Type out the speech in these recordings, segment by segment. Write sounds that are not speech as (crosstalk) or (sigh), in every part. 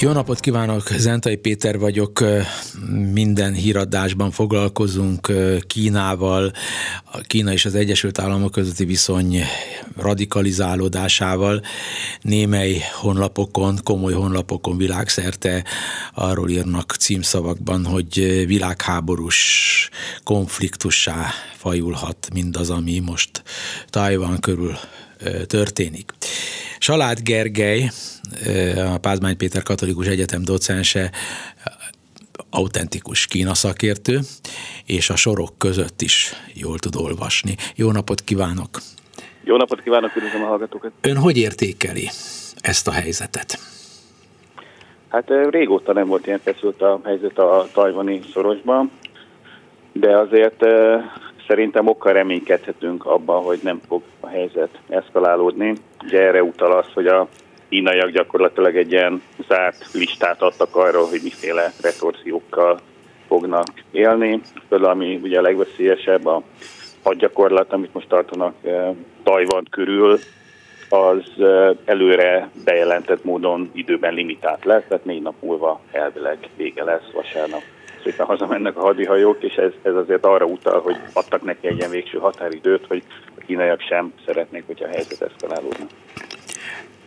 Jó napot kívánok, Zentai Péter vagyok. Minden híradásban foglalkozunk Kínával, a Kína és az Egyesült Államok közötti viszony radikalizálódásával. Némely honlapokon, komoly honlapokon világszerte arról írnak címszavakban, hogy világháborús konfliktussá fajulhat mindaz, ami most Tajvan körül történik. Salád Gergely, a Pázmány Péter Katolikus Egyetem docense, autentikus Kína szakértő, és a sorok között is jól tud olvasni. Jó napot kívánok! Jó napot kívánok, üdvözlöm a hallgatókat! Ön hogy értékeli ezt a helyzetet? Hát régóta nem volt ilyen feszült a helyzet a tajvani szorosban, de azért szerintem okkal reménykedhetünk abban, hogy nem fog a helyzet eszkalálódni. Ugye erre utal az, hogy a kínaiak gyakorlatilag egy ilyen zárt listát adtak arról, hogy miféle retorziókkal fognak élni. Például ami ugye a legveszélyesebb a hadgyakorlat, amit most tartanak eh, Tajvan körül, az eh, előre bejelentett módon időben limitált lesz, tehát négy nap múlva elvileg vége lesz vasárnap szépen hazamennek a hadihajók, és ez, ez azért arra utal, hogy adtak neki egy ilyen végső határidőt, hogy a kínaiak sem szeretnék, hogyha a helyzet eszkalálódna.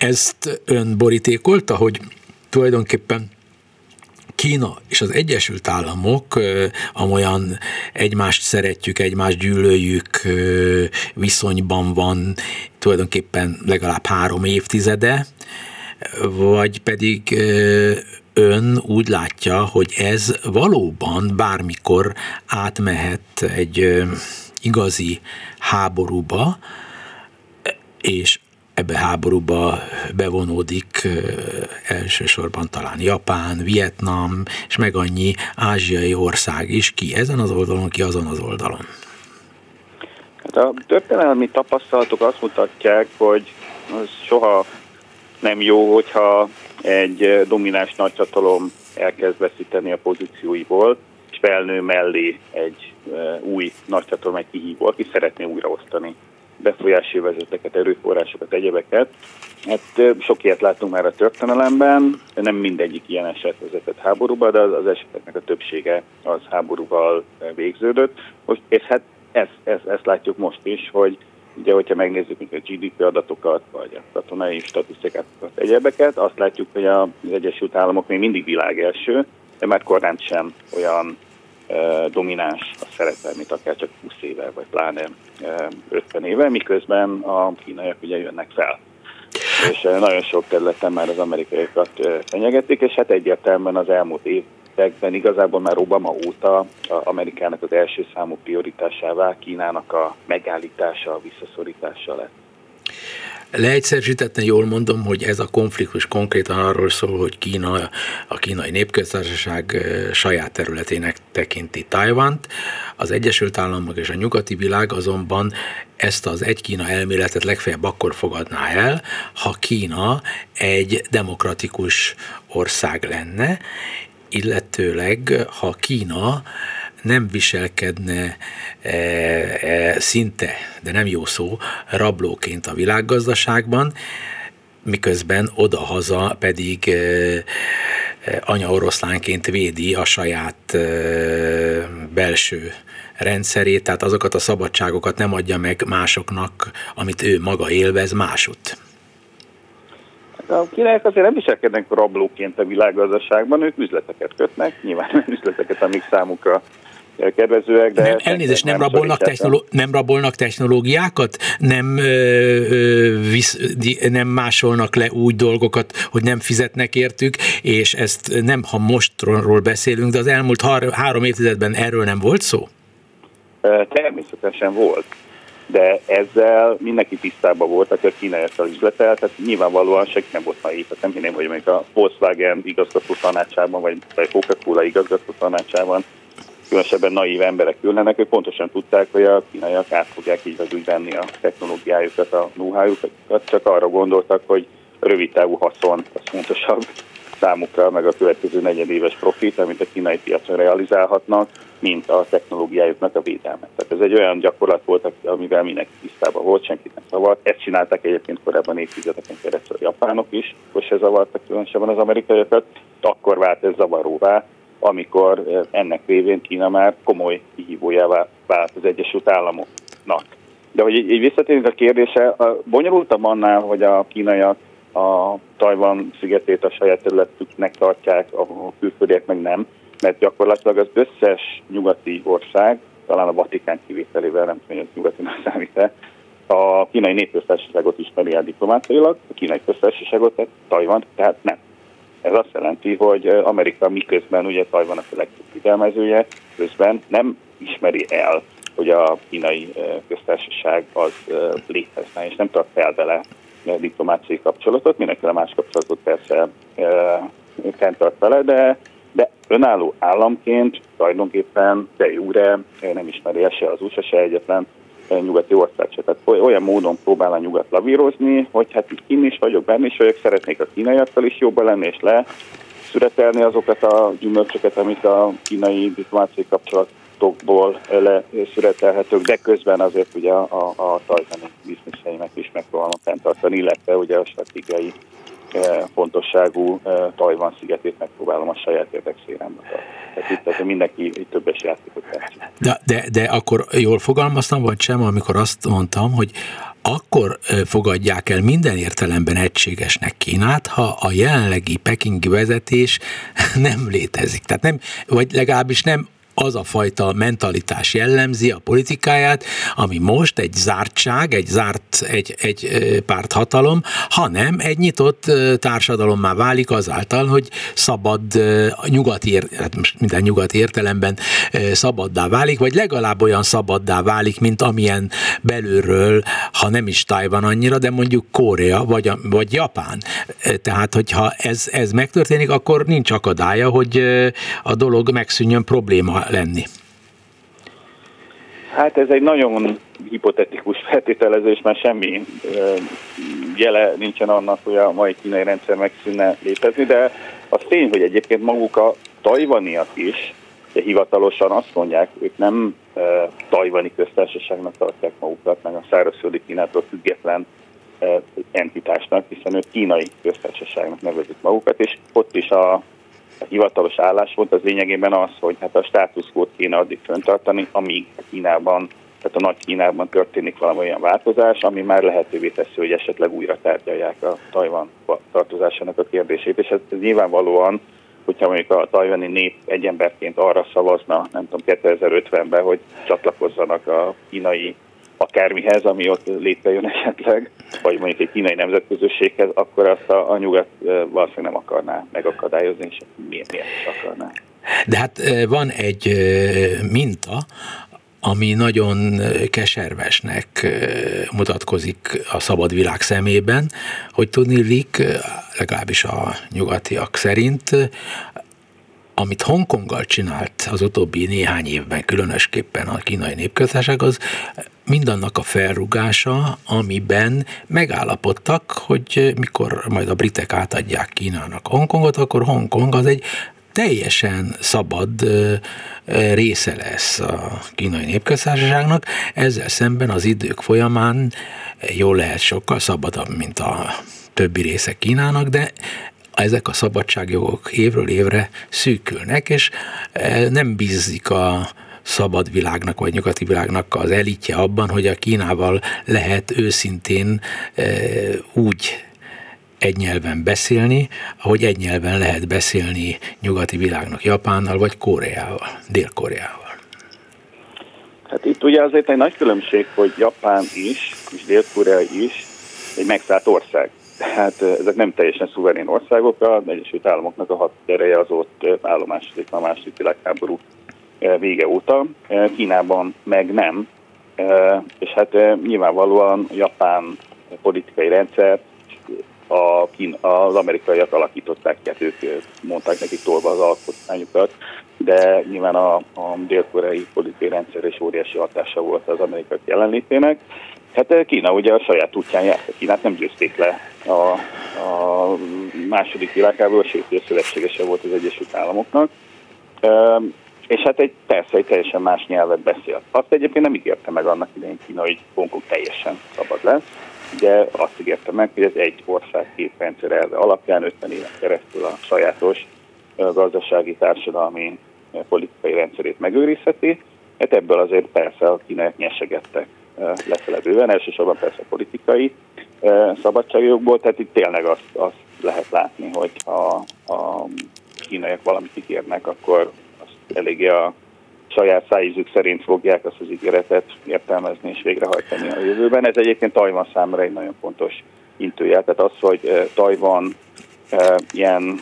Ezt ön borítékolta, hogy tulajdonképpen Kína és az Egyesült Államok amolyan egymást szeretjük, egymást gyűlöljük viszonyban van tulajdonképpen legalább három évtizede, vagy pedig ön úgy látja, hogy ez valóban bármikor átmehet egy igazi háborúba, és ebbe háborúba bevonódik elsősorban talán Japán, Vietnam, és meg annyi ázsiai ország is, ki ezen az oldalon, ki azon az oldalon. Hát a történelmi tapasztalatok azt mutatják, hogy az soha nem jó, hogyha egy domináns nagyhatalom elkezd veszíteni a pozícióiból, és felnő mellé egy új nagyhatalom, egy kihívó, aki szeretné újraosztani befolyási vezeteket, erőforrásokat, egyebeket. Hát sok ilyet látunk már a történelemben, nem mindegyik ilyen eset vezetett háborúba, de az, az eseteknek a többsége az háborúval végződött. Most, és hát ezt, ezt, ezt látjuk most is, hogy Ugye, hogyha megnézzük a GDP adatokat, vagy a katonai statisztikákat, egyebeket, azt látjuk, hogy az Egyesült Államok még mindig világ első, de már korán sem olyan domináns a szerepe, mint akár csak 20 éve, vagy pláne e, 50 éve, miközben a kínaiak ugye jönnek fel. És nagyon sok területen már az amerikaiakat fenyegetik, és hát egyértelműen az elmúlt év években igazából már Obama óta Amerikának az első számú prioritásává Kínának a megállítása, a visszaszorítása lett. Leegyszerűsítetten jól mondom, hogy ez a konfliktus konkrétan arról szól, hogy Kína, a kínai népköztársaság saját területének tekinti Tajvant, az Egyesült Államok és a nyugati világ azonban ezt az egy Kína elméletet legfeljebb akkor fogadná el, ha Kína egy demokratikus ország lenne, illetőleg ha Kína nem viselkedne e, e, szinte, de nem jó szó, rablóként a világgazdaságban, miközben odahaza pedig e, e, anya oroszlánként védi a saját e, belső rendszerét, tehát azokat a szabadságokat nem adja meg másoknak, amit ő maga élvez másút. A királyok azért nem viselkednek rablóként a világgazdaságban, ők üzleteket kötnek, nyilván nem üzleteket, amik számukra kedvezőek, de... Nem, elnézést, nem, nem, rabolnak technoló- nem rabolnak technológiákat? Nem, ö, ö, visz, nem másolnak le úgy dolgokat, hogy nem fizetnek értük, és ezt nem, ha mostról beszélünk, de az elmúlt har- három évtizedben erről nem volt szó? Természetesen volt de ezzel mindenki tisztában volt, aki a kínaiakkal üzletel, tehát nyilvánvalóan senki nem volt naiv. Tehát nem hinném, hogy még a Volkswagen igazgató tanácsában, vagy a Coca-Cola igazgató tanácsában különösebben naív emberek ülnek, ők pontosan tudták, hogy a kínaiak át fogják így vagy úgy venni a technológiájukat, a know csak arra gondoltak, hogy rövid távú haszon az fontosabb számukra, meg a következő negyedéves profit, amit a kínai piacon realizálhatnak, mint a technológiájuknak a védelme. Tehát ez egy olyan gyakorlat volt, amivel mindenki tisztában volt, senkit nem zavart. Ezt csinálták egyébként korábban évtizedeken keresztül a japánok is, hogy se zavartak különösebben az amerikaiakat. Akkor vált ez zavaróvá, amikor ennek révén Kína már komoly kihívójává vált az Egyesült Államoknak. De hogy így visszatérünk a kérdése, a bonyolultabb annál, hogy a kínaiak a Tajvan szigetét a saját területüknek tartják, a külföldiek meg nem, mert gyakorlatilag az összes nyugati ország, talán a Vatikán kivételével, nem tudom, hogy az nyugatinak számít a kínai népköztársaságot ismeri el diplomáciailag, a kínai köztársaságot, tehát Tajvan, tehát nem. Ez azt jelenti, hogy Amerika miközben ugye Tajvan a legtöbb figyelmezője, közben nem ismeri el, hogy a kínai köztársaság az létezne, és nem tart fel vele diplomáciai kapcsolatot, mindenféle más kapcsolatot persze fenntart vele, de, de önálló államként tulajdonképpen de jure nem ismeri el se az USA, se egyetlen nyugati ország se. Tehát olyan módon próbál a nyugat lavírozni, hogy hát kinn is vagyok, benne is vagyok, szeretnék a kínaiakkal is jobban lenni, és le szüretelni azokat a gyümölcsöket, amit a kínai diplomáciai kapcsolat adatokból leszületelhetők, de közben azért ugye a, a, a tajvani bizniszeimet is megpróbálom fenntartani, illetve ugye a stratégiai fontosságú e, Tajvan szigetét megpróbálom a saját érdekszérembe Tehát itt azért mindenki egy többes játékot játszik. De, de, de akkor jól fogalmaztam, vagy sem, amikor azt mondtam, hogy akkor e, fogadják el minden értelemben egységesnek Kínát, ha a jelenlegi pekingi vezetés (laughs) nem létezik. Tehát nem, vagy legalábbis nem az a fajta mentalitás jellemzi a politikáját, ami most egy zártság, egy zárt egy, egy párthatalom, hanem egy nyitott társadalommá válik azáltal, hogy szabad nyugati, hát most minden nyugati értelemben szabaddá válik, vagy legalább olyan szabaddá válik, mint amilyen belülről, ha nem is Tajvan annyira, de mondjuk Korea vagy, vagy Japán. Tehát, hogyha ez, ez megtörténik, akkor nincs akadálya, hogy a dolog megszűnjön probléma lenni? Hát ez egy nagyon hipotetikus feltételezés, mert semmi jele nincsen annak, hogy a mai kínai rendszer megszűnne létezni, de az tény, hogy egyébként maguk a tajvaniak is de hivatalosan azt mondják, ők nem e, tajvani köztársaságnak tartják magukat, meg a szárazföldi Kínától független e, entitásnak, hiszen ők kínai köztársaságnak nevezik magukat, és ott is a a hivatalos álláspont az lényegében az, hogy hát a státuszkót kéne addig föntartani, amíg Kínában, tehát a nagy Kínában történik valami olyan változás, ami már lehetővé teszi, hogy esetleg újra tárgyalják a Tajvan tartozásának a kérdését, és ez, ez nyilvánvalóan hogyha mondjuk a tajvani nép egy emberként arra szavazna, nem tudom, 2050-ben, hogy csatlakozzanak a kínai akármihez, ami ott létrejön esetleg, vagy mondjuk egy kínai nemzetközösséghez, akkor azt a, a nyugat valószínűleg nem akarná megakadályozni, és miért, miért is akarná. De hát van egy minta, ami nagyon keservesnek mutatkozik a szabad világ szemében, hogy tudni lik, legalábbis a nyugatiak szerint, amit Hongkonggal csinált az utóbbi néhány évben, különösképpen a kínai népköztársaság, az mindannak a felrugása, amiben megállapodtak, hogy mikor majd a britek átadják Kínának Hongkongot, akkor Hongkong az egy teljesen szabad része lesz a kínai népköztársaságnak, ezzel szemben az idők folyamán jól lehet sokkal szabadabb, mint a többi része Kínának, de ezek a szabadságjogok évről évre szűkülnek, és nem bízik a szabad világnak vagy nyugati világnak az elitje abban, hogy a Kínával lehet őszintén e, úgy egy nyelven beszélni, ahogy egy nyelven lehet beszélni nyugati világnak Japánnal vagy Koreával, Dél-Koreával. Hát itt ugye azért egy nagy különbség, hogy Japán is, és Dél-Korea is egy megszállt ország. Tehát ezek nem teljesen szuverén országok, az Egyesült Államoknak a hat ereje az ott állomásodik a második világháború vége óta, Kínában meg nem, és hát nyilvánvalóan japán politikai rendszer a Kín, az amerikaiak alakították ki, hát ők mondták nekik tolva az alkotmányukat, de nyilván a, a dél-koreai politikai rendszer is óriási hatása volt az amerikai jelenlétének, Hát Kína ugye a saját útján járt. Kínát nem győzték le a, a második világháború, sőt, szövetségese volt az Egyesült Államoknak. És hát egy, persze egy teljesen más nyelvet beszél. Azt egyébként nem ígérte meg annak idején Kína, hogy Hongkong teljesen szabad lesz. Ugye azt ígérte meg, hogy ez egy ország két rendszer alapján 50 éven keresztül a sajátos gazdasági, társadalmi, politikai rendszerét megőrizheti. Hát ebből azért persze a kínaiak nyesegettek lefele bőven, elsősorban persze politikai szabadságjogból, tehát itt tényleg azt, azt lehet látni, hogy ha a kínaiak valamit ígérnek, akkor azt eléggé a saját szájízük szerint fogják azt az ígéretet értelmezni és végrehajtani a jövőben. Ez egyébként Tajvan számára egy nagyon fontos intőjel. Tehát az, hogy Tajvan ilyen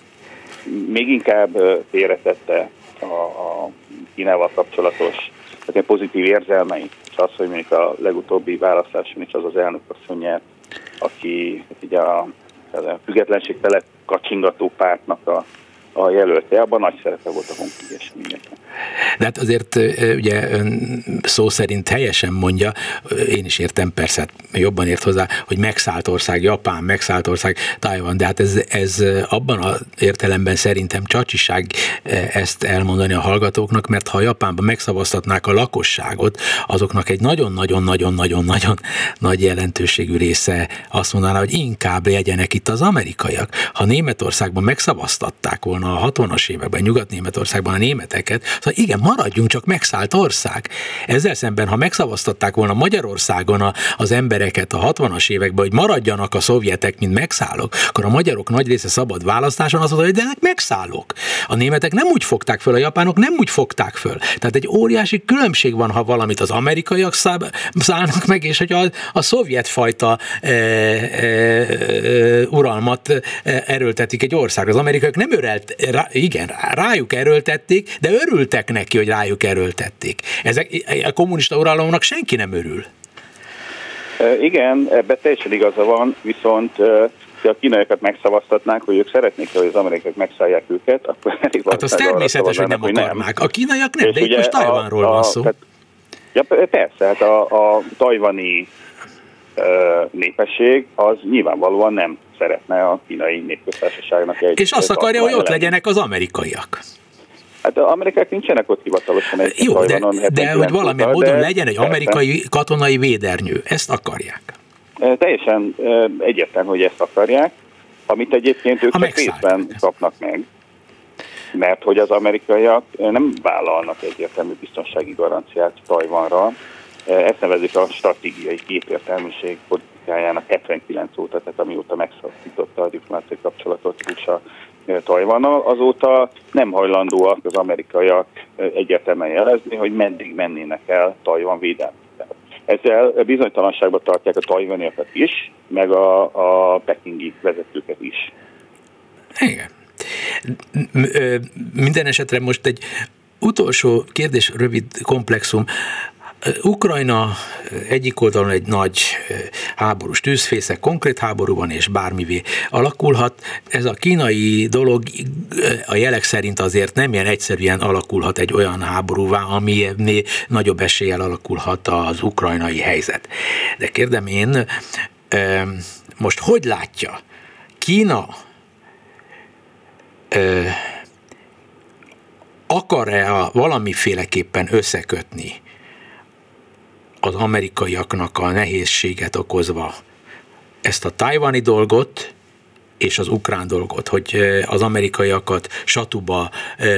még inkább félretette a, a Kínával kapcsolatos tehát ilyen pozitív érzelmei, és az, hogy mondjuk a legutóbbi választáson is az az elnök asszony nyert, aki ugye a, a függetlenség felett kacsingató pártnak a a jelölte, abban nagy szerepe volt a Hongkongi eseményeknek. De hát azért ugye ön szó szerint helyesen mondja, én is értem persze, hát jobban ért hozzá, hogy megszállt ország Japán, megszállt ország Taiwan, de hát ez, ez abban az értelemben szerintem csacsiság ezt elmondani a hallgatóknak, mert ha Japánban megszavaztatnák a lakosságot, azoknak egy nagyon-nagyon-nagyon-nagyon-nagyon nagy jelentőségű része azt mondaná, hogy inkább legyenek itt az amerikaiak. Ha Németországban megszavaztatták volna volna a 60-as években Nyugat-Németországban a németeket, szóval igen, maradjunk csak megszállt ország. Ezzel szemben, ha megszavaztatták volna Magyarországon a, az embereket a 60-as években, hogy maradjanak a szovjetek, mint megszállók, akkor a magyarok nagy része szabad választáson azt mondta, hogy de ennek megszállók. A németek nem úgy fogták föl, a japánok nem úgy fogták föl. Tehát egy óriási különbség van, ha valamit az amerikaiak szállnak meg, és hogy a, a szovjet fajta e, e, e, uralmat e, erőltetik egy ország. Az amerikaiak nem örelt, rá, igen, rájuk erőltették, de örültek neki, hogy rájuk erőltették. Ezek, a kommunista uralomnak senki nem örül. Igen, ebben teljesen igaza van, viszont ha a kínaiakat megszavaztatnák, hogy ők szeretnék, hogy az amerikaiak megszállják őket, akkor elég Hát az természetes, hogy nem akarnák. A kínaiak nem, de itt most Tajvanról van szó. Tehát, ja, persze, hát a, a tajvani népesség az nyilvánvalóan nem szeretne a kínai népköztársaságnak egy... És azt akarja, hogy ott legyenek az amerikaiak. Hát az amerikák nincsenek ott hivatalosan egy Jó, de, de hogy valamilyen módon legyen egy amerikai persze. katonai védernyő. Ezt akarják. Teljesen egyértelmű, hogy ezt akarják, amit egyébként ők csak részben kapnak meg. Mert hogy az amerikaiak nem vállalnak egyértelmű biztonsági garanciát Tajvanra, ezt nevezik a stratégiai képértelműség politikájának 79 óta, tehát amióta megszakította a diplomáciai kapcsolatot USA Tajvannal, azóta nem hajlandóak az amerikaiak egyértelműen jelezni, hogy meddig mennének el Tajvan védelmében. Ezzel bizonytalanságba tartják a tajvaniakat is, meg a, a pekingi vezetőket is. Igen. Minden esetre most egy utolsó kérdés, rövid komplexum. Ukrajna egyik oldalon egy nagy háborús tűzfészek, konkrét háborúban és bármivé alakulhat. Ez a kínai dolog a jelek szerint azért nem ilyen egyszerűen alakulhat egy olyan háborúvá, ami nagyobb eséllyel alakulhat az ukrajnai helyzet. De kérdem én, most hogy látja? Kína akar-e valamiféleképpen összekötni az amerikaiaknak a nehézséget okozva. Ezt a tajvani dolgot, és az ukrán dolgot, hogy az amerikaiakat satuba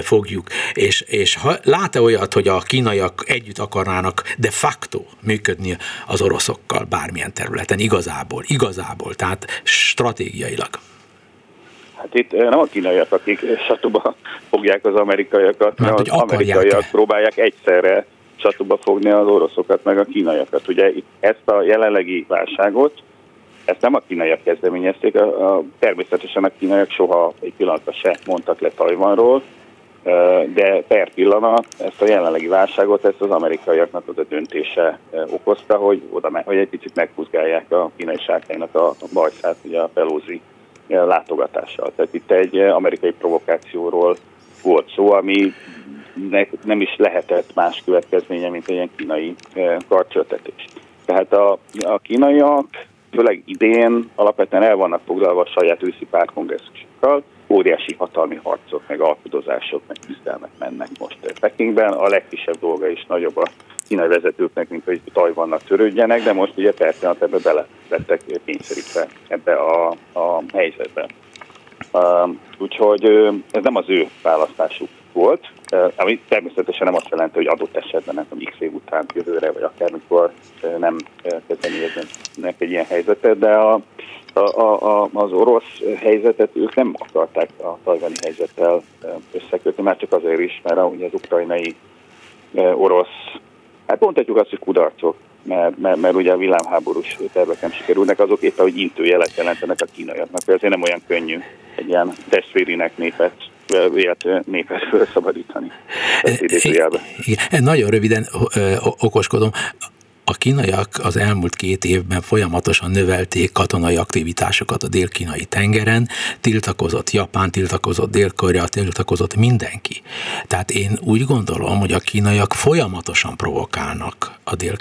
fogjuk, és, és lát-e olyat, hogy a kínaiak együtt akarnának de facto működni az oroszokkal bármilyen területen, igazából, igazából, tehát stratégiailag? Hát itt nem a kínaiak, akik satuba fogják az amerikaiakat, Mert, az amerikaiak próbálják egyszerre csatuba fogni az oroszokat, meg a kínaiakat. Ugye ezt a jelenlegi válságot, ezt nem a kínaiak kezdeményezték, a, a, természetesen a kínaiak soha egy pillanatra se mondtak le Tajvanról, de per pillanat ezt a jelenlegi válságot, ezt az amerikaiaknak az a döntése okozta, hogy, oda, hogy egy picit meghúzgálják a kínai sárkánynak a bajszát, ugye a Pelózi látogatással. Tehát itt egy amerikai provokációról volt szó, ami nem is lehetett más következménye, mint egy ilyen kínai karcsöltetés. Tehát a, a kínaiak főleg idén alapvetően el vannak foglalva a saját őszi pártkongresszusokkal, óriási hatalmi harcok, meg alkudozások, meg küzdelmek mennek most Pekingben. A legkisebb dolga is nagyobb a kínai vezetőknek, mint hogy Tajvannak törődjenek, de most ugye persze ebbe bele lettek kényszerítve ebbe a, a helyzetbe. Uh, úgyhogy uh, ez nem az ő választásuk volt, ami természetesen nem azt jelenti, hogy adott esetben nem tudom, x év után jövőre, vagy akármikor nem kezdeményeznek egy ilyen helyzetet, de a, a, a, az orosz helyzetet ők nem akarták a tajvani helyzettel összekötni, már csak azért is, mert ugye az ukrajnai orosz, hát mondhatjuk azt, hogy kudarcok, mert, mert, mert ugye a villámháborús tervek nem sikerülnek, azok éppen, hogy intőjelet jelentenek a kínaiaknak, ezért nem olyan könnyű egy ilyen testvérinek népet vélt népet (laughs) felszabadítani. Nagyon röviden okoskodom a kínaiak az elmúlt két évben folyamatosan növelték katonai aktivitásokat a dél-kínai tengeren, tiltakozott Japán, tiltakozott Dél-Korea, tiltakozott mindenki. Tehát én úgy gondolom, hogy a kínaiak folyamatosan provokálnak a, dél,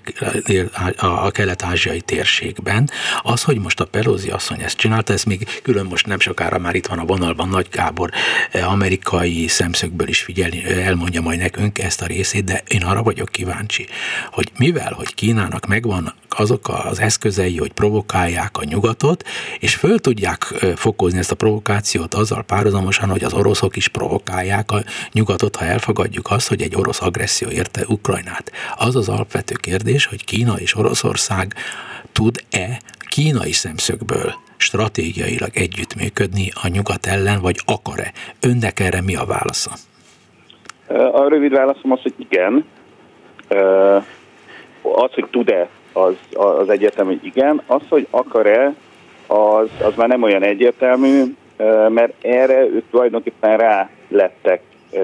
dél, a, a kelet-ázsiai térségben. Az, hogy most a Pelosi asszony ezt csinálta, ez még külön most nem sokára már itt van a vonalban Nagy Gábor, eh, amerikai szemszögből is figyelni, elmondja majd nekünk ezt a részét, de én arra vagyok kíváncsi, hogy mivel, hogy Kína Kínának megvan azok az eszközei, hogy provokálják a nyugatot, és föl tudják fokozni ezt a provokációt azzal párhuzamosan, hogy az oroszok is provokálják a nyugatot, ha elfogadjuk azt, hogy egy orosz agresszió érte Ukrajnát. Az az alapvető kérdés, hogy Kína és Oroszország tud-e kínai szemszögből stratégiailag együttműködni a nyugat ellen, vagy akar-e? Önnek erre mi a válasza? A rövid válaszom az, hogy igen az, hogy tud-e, az, az egyértelmű, hogy igen. Az, hogy akar-e, az, az már nem olyan egyértelmű, mert erre ők tulajdonképpen rá lettek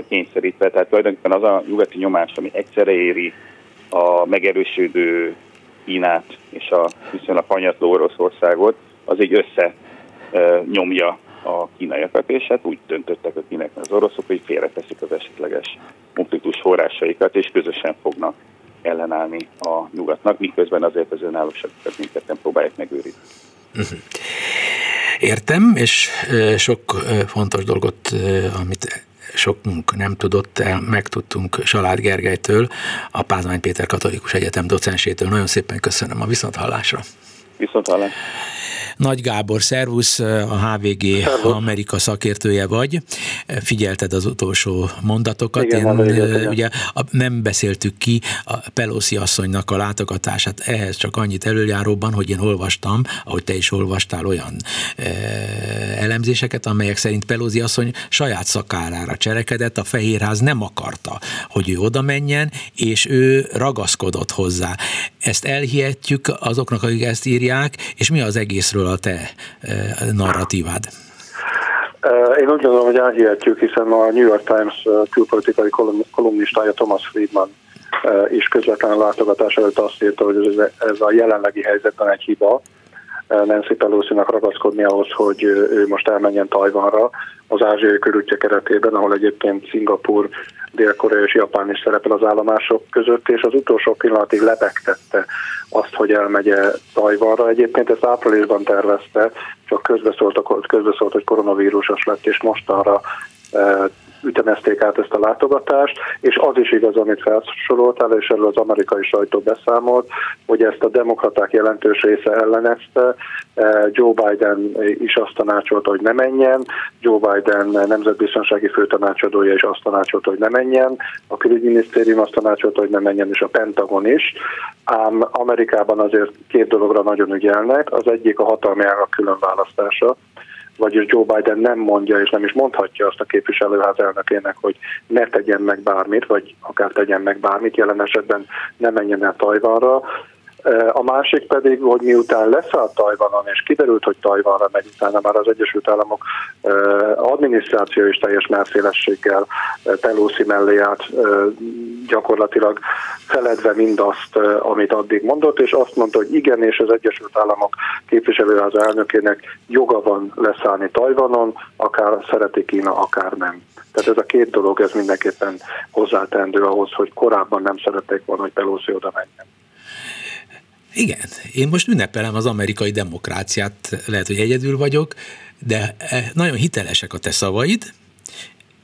kényszerítve. Tehát tulajdonképpen az a nyugati nyomás, ami egyszerre éri a megerősödő Kínát és a viszonylag hanyatló Oroszországot, az egy össze nyomja a kínaiakat, és hát úgy döntöttek a kínaiak az oroszok, hogy félreteszik az esetleges konfliktus forrásaikat, és közösen fognak ellenállni a nyugatnak, miközben azért az önállóságokat mindketten próbálják megőrizni. Uh-huh. Értem, és sok fontos dolgot, amit sokunk nem tudott, el, megtudtunk Salád Gergelytől, a Pázmány Péter Katolikus Egyetem docensétől. Nagyon szépen köszönöm a viszonthallásra. Viszonthallásra. Nagy Gábor, szervusz, a HVG szervusz. Amerika szakértője vagy. Figyelted az utolsó mondatokat. Igen, Én, igen, ugye nem beszéltük ki a Pelosi asszonynak a látogatását, ehhez csak annyit előjáróban, hogy én olvastam, ahogy te is olvastál olyan e, elemzéseket, amelyek szerint Pelosi asszony saját szakárára cserekedett, a Fehérház nem akarta, hogy ő oda menjen, és ő ragaszkodott hozzá. Ezt elhihetjük azoknak, akik ezt írják, és mi az egészről a te narratívád? Én úgy gondolom, hogy elhihetjük, hiszen a New York Times külpolitikai kolumnistája Thomas Friedman is közvetlen látogatás előtt azt írta, hogy ez a jelenlegi helyzetben egy hiba, Nancy Pelosi-nak ragaszkodni ahhoz, hogy ő most elmenjen Tajvanra az ázsiai körültje keretében, ahol egyébként Szingapur, Dél-Korea és Japán is szerepel az állomások között, és az utolsó pillanatig lebegtette azt, hogy elmegy Tajvanra. Egyébként ezt áprilisban tervezte, csak közbeszólt, közbeszólt hogy koronavírusos lett, és mostanra ütemezték át ezt a látogatást, és az is igaz, amit felsoroltál, és erről az amerikai sajtó beszámolt, hogy ezt a demokraták jelentős része ellenezte, e, Joe Biden is azt tanácsolta, hogy ne menjen, Joe Biden nemzetbiztonsági főtanácsadója is azt tanácsolta, hogy ne menjen, a külügyminisztérium azt tanácsolta, hogy ne menjen, és a Pentagon is, ám Amerikában azért két dologra nagyon ügyelnek, az egyik a hatalmi ágak külön választása, vagyis Joe Biden nem mondja és nem is mondhatja azt a képviselőház elnökének, hogy ne tegyen meg bármit, vagy akár tegyen meg bármit, jelen esetben ne menjen el Tajvanra, a másik pedig, hogy miután leszállt Tajvanon, és kiderült, hogy Tajvanra megy, utána már az Egyesült Államok adminisztráció is teljes merszélességgel Pelosi mellé át gyakorlatilag feledve mindazt, amit addig mondott, és azt mondta, hogy igen, és az Egyesült Államok képviselőház elnökének joga van leszállni Tajvanon, akár szereti Kína, akár nem. Tehát ez a két dolog, ez mindenképpen hozzátendő ahhoz, hogy korábban nem szerették volna, hogy Pelosi oda menjen. Igen, én most ünnepelem az amerikai demokráciát, lehet, hogy egyedül vagyok, de nagyon hitelesek a te szavaid,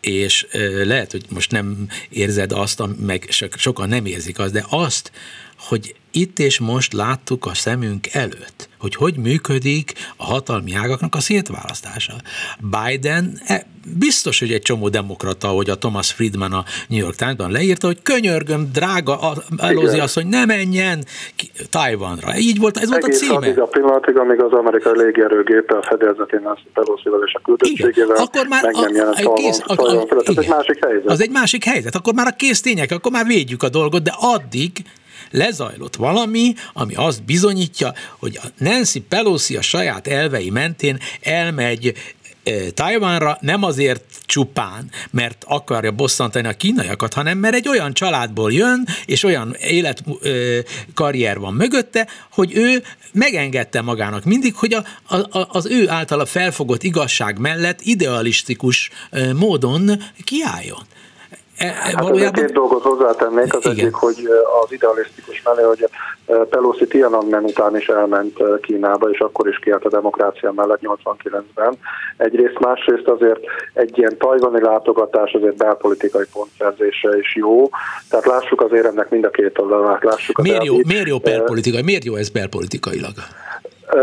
és lehet, hogy most nem érzed azt, meg sokan nem érzik azt, de azt, hogy itt és most láttuk a szemünk előtt, hogy hogy működik a hatalmi ágaknak a szétválasztása. Biden e, biztos, hogy egy csomó demokrata, hogy a Thomas Friedman a New York Times-ban leírta, hogy könyörgöm, drága Elózi azt, hogy ne menjen Tajvanra. Így volt, ez volt a címe. Addig a pillanatig, amíg az amerikai légierőgépe a fedezetén a Pelosival és a küldöttségével akkor már meg nem jelent a, kész, a, a, a, ez egy másik helyzet. Az egy másik helyzet. Akkor már a kész tények, akkor már védjük a dolgot, de addig lezajlott valami, ami azt bizonyítja, hogy a Nancy Pelosi a saját elvei mentén elmegy e, Tajvánra nem azért csupán, mert akarja bosszantani a kínaiakat, hanem mert egy olyan családból jön, és olyan életkarrier e, van mögötte, hogy ő megengedte magának mindig, hogy a, a, az ő általa felfogott igazság mellett idealistikus e, módon kiálljon. E, hát valójában... két dolgot hozzátennék, az Igen. egyik, hogy az idealisztikus mellé, hogy Pelosi Tiananmen után is elment Kínába, és akkor is kiállt a demokrácia mellett 89-ben. Egyrészt, másrészt azért egy ilyen tajvani látogatás azért belpolitikai pontszerzése is jó, tehát lássuk azért ennek mind a két oldalát. Lássuk miért, jó, miért jó belpolitikai, miért jó ez belpolitikailag?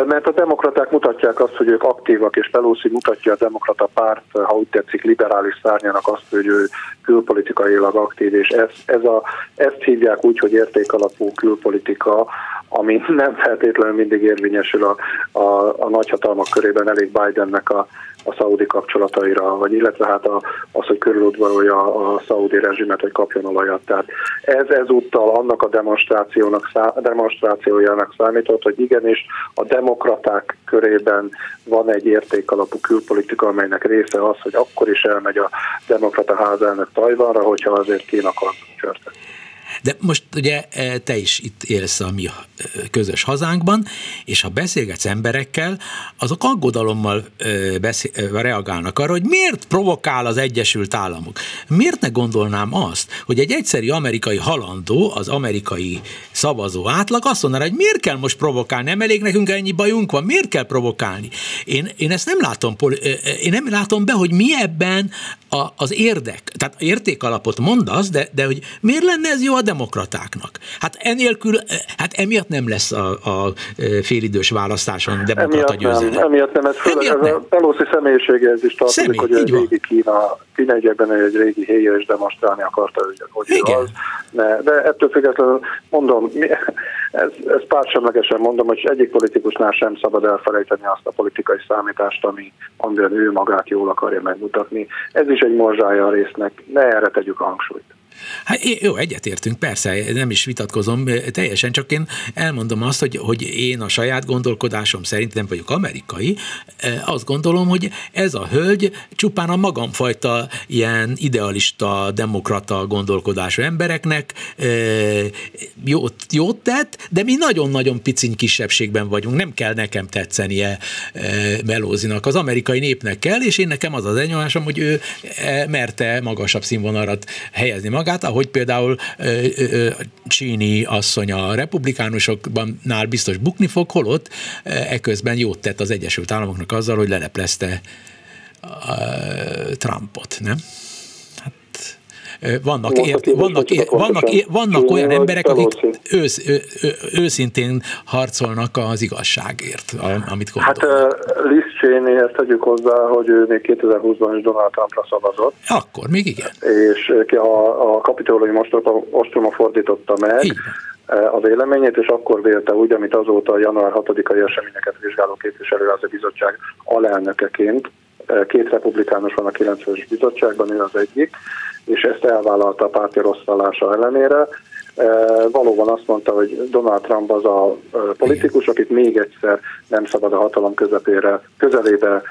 Mert a demokraták mutatják azt, hogy ők aktívak, és Pelosi mutatja a demokrata párt, ha úgy tetszik, liberális szárnyának azt, hogy ő külpolitikailag aktív, és ez, ez a, ezt hívják úgy, hogy értékalapú külpolitika, ami nem feltétlenül mindig érvényesül a, a, a nagyhatalmak körében, elég Bidennek a, a szaudi kapcsolataira, vagy illetve hát a, az, hogy körüludvarolja a szaudi rezsimet, hogy kapjon olajat. Tehát ez ezúttal annak a demonstrációnak, demonstrációjának számított, hogy igenis a demokraták körében van egy értékalapú külpolitika, amelynek része az, hogy akkor is elmegy a demokrata házelnök Tajvanra, hogyha azért Kína karcsörtet. De most ugye e, te is itt élsz a mi e, közös hazánkban, és ha beszélgetsz emberekkel, azok aggodalommal e, beszél, reagálnak arra, hogy miért provokál az Egyesült Államok. Miért ne gondolnám azt, hogy egy egyszerű amerikai halandó, az amerikai szavazó átlag azt mondaná, hogy miért kell most provokálni, nem elég nekünk ennyi bajunk van, miért kell provokálni? Én, én ezt nem látom, én nem látom be, hogy mi ebben a, az érdek, tehát értékalapot mondasz, de, de hogy miért lenne ez jó a demokratáknak? Hát enélkül, hát emiatt nem lesz a, a félidős választáson demokrata győzelem. Nem, emiatt nem, ez főleg ez nem. a Pelosi személyiséghez is tartozik, Személy, hogy egy régi Kína, Kína egyekben egy régi héja is demonstrálni akarta, hogy, Igen. az. De, de ettől függetlenül mondom, ez, ez pársemlegesen mondom, hogy egyik politikusnál sem szabad elfelejteni azt a politikai számítást, ami, amiben ő magát jól akarja megmutatni. Ez is egy morzsája a résznek, ne erre tegyük a hangsúlyt. Hát jó, egyetértünk, persze, nem is vitatkozom teljesen, csak én elmondom azt, hogy, hogy én a saját gondolkodásom szerint nem vagyok amerikai, azt gondolom, hogy ez a hölgy csupán a magamfajta ilyen idealista, demokrata gondolkodású embereknek jót, jót tett, de mi nagyon-nagyon piciny kisebbségben vagyunk, nem kell nekem tetszenie Melózinak, az amerikai népnek kell, és én nekem az az elnyomásom, hogy ő merte magasabb színvonalat helyezni magát, magát, ahogy például Csíni asszony a republikánusoknál biztos bukni fog, holott eközben jót tett az Egyesült Államoknak azzal, hogy leleplezte Trumpot, nem? vannak, ér, vannak, ér, vannak, ér, vannak olyan emberek, akik ősz, ő, őszintén harcolnak az igazságért, amit gondolnak. Hát Liz Cheney-hez tegyük hozzá, hogy ő még 2020-ban is Donald Trumpra szavazott. Akkor még igen. És a, a kapitólium ostroma fordította meg. A véleményét, és akkor vélte úgy, amit azóta a január 6-ai eseményeket vizsgáló képviselőházi bizottság alelnökeként, két republikánus van a 90-es bizottságban, ő az egyik, és ezt elvállalta a párti rosszallása ellenére. Valóban azt mondta, hogy Donald Trump az a politikus, akit még egyszer nem szabad a hatalom közepére, közelébe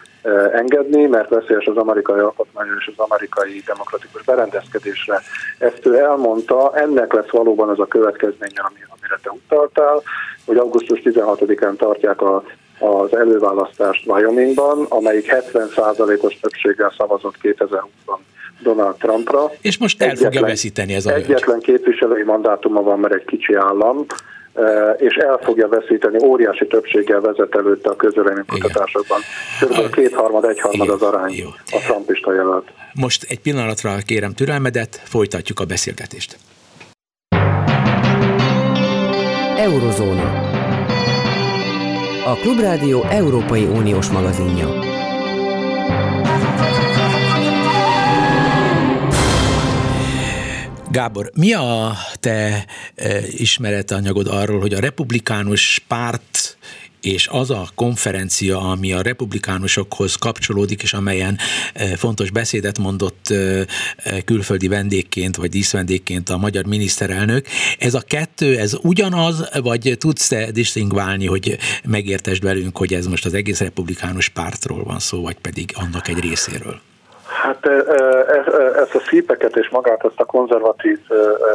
engedni, mert veszélyes az amerikai alkotmány és az amerikai demokratikus berendezkedésre. Ezt ő elmondta, ennek lesz valóban az a következménye, amire te utaltál, hogy augusztus 16-án tartják a az előválasztást Wyomingban, amelyik 70%-os többséggel szavazott 2020-ban Donald Trumpra. És most el egyetlen, fogja veszíteni ez a Egyetlen hölgy. képviselői mandátuma van, mert egy kicsi állam, és el fogja veszíteni, óriási többséggel vezet előtte a kutatásokban. Körülbelül kétharmad, egyharmad az arány Jó. a trumpista jelölt. Most egy pillanatra kérem türelmedet, folytatjuk a beszélgetést. Eurozóna. A Klubrádió Európai Uniós magazinja. Gábor, mi a te e, ismeretanyagod arról, hogy a republikánus párt és az a konferencia, ami a republikánusokhoz kapcsolódik, és amelyen e, fontos beszédet mondott e, külföldi vendégként, vagy díszvendégként a magyar miniszterelnök, ez a kettő, ez ugyanaz, vagy tudsz te disztingválni, hogy megértesd velünk, hogy ez most az egész republikánus pártról van szó, vagy pedig annak egy részéről? Hát ezt a szípeket és magát ezt a konzervatív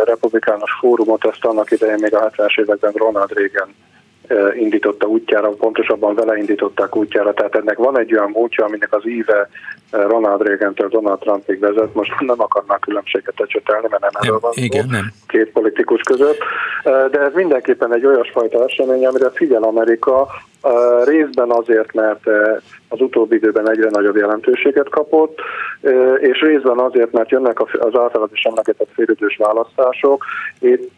republikánus fórumot, ezt annak idején még a 70-es években Ronald Reagan indította útjára, pontosabban vele indították útjára, tehát ennek van egy olyan múltja, aminek az íve Ronald Reagan-től Donald Trumpig vezet, most nem akarnak különbséget ecsetelni, mert nem erről van igen, nem. két politikus között, de ez mindenképpen egy olyasfajta esemény, amire figyel Amerika, részben azért, mert az utóbbi időben egyre nagyobb jelentőséget kapott, és részben azért, mert jönnek az általad is emlegetett félidős választások,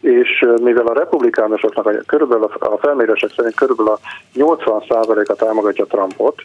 és mivel a republikánusoknak körülbelül a felmérések szerint körülbelül a 80%-a támogatja Trumpot,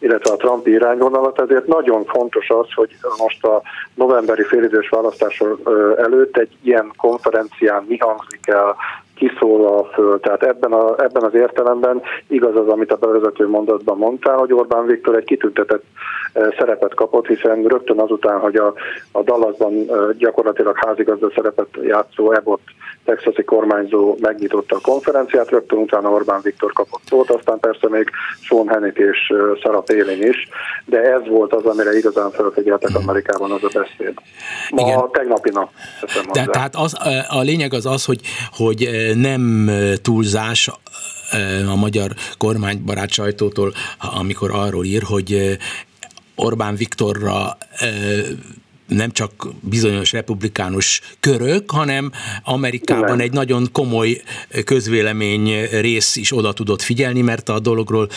illetve a Trump irányvonalat, ezért nagyon fontos az, hogy most a novemberi félidős választások előtt egy ilyen konferencián mi hangzik el, kiszólal föl. Tehát ebben, a, ebben az értelemben igaz az, amit a bevezető mondatban mondtál, hogy Orbán Viktor egy kitüntetett szerepet kapott, hiszen rögtön azután, hogy a, a Dallasban gyakorlatilag házigazda szerepet játszó Ebot texasi kormányzó megnyitotta a konferenciát, rögtön utána Orbán Viktor kapott szót, aztán persze még Sean Hannit és Sarah Palin is, de ez volt az, amire igazán felfigyeltek Amerikában az a beszéd. Ma Igen. a tegnapi nap. De, tehát az, a lényeg az az, hogy, hogy nem túlzás a magyar kormánybarát sajtótól, amikor arról ír, hogy Orbán Viktorra nem csak bizonyos republikánus körök, hanem Amerikában Nem. egy nagyon komoly közvélemény rész is oda tudott figyelni, mert a dologról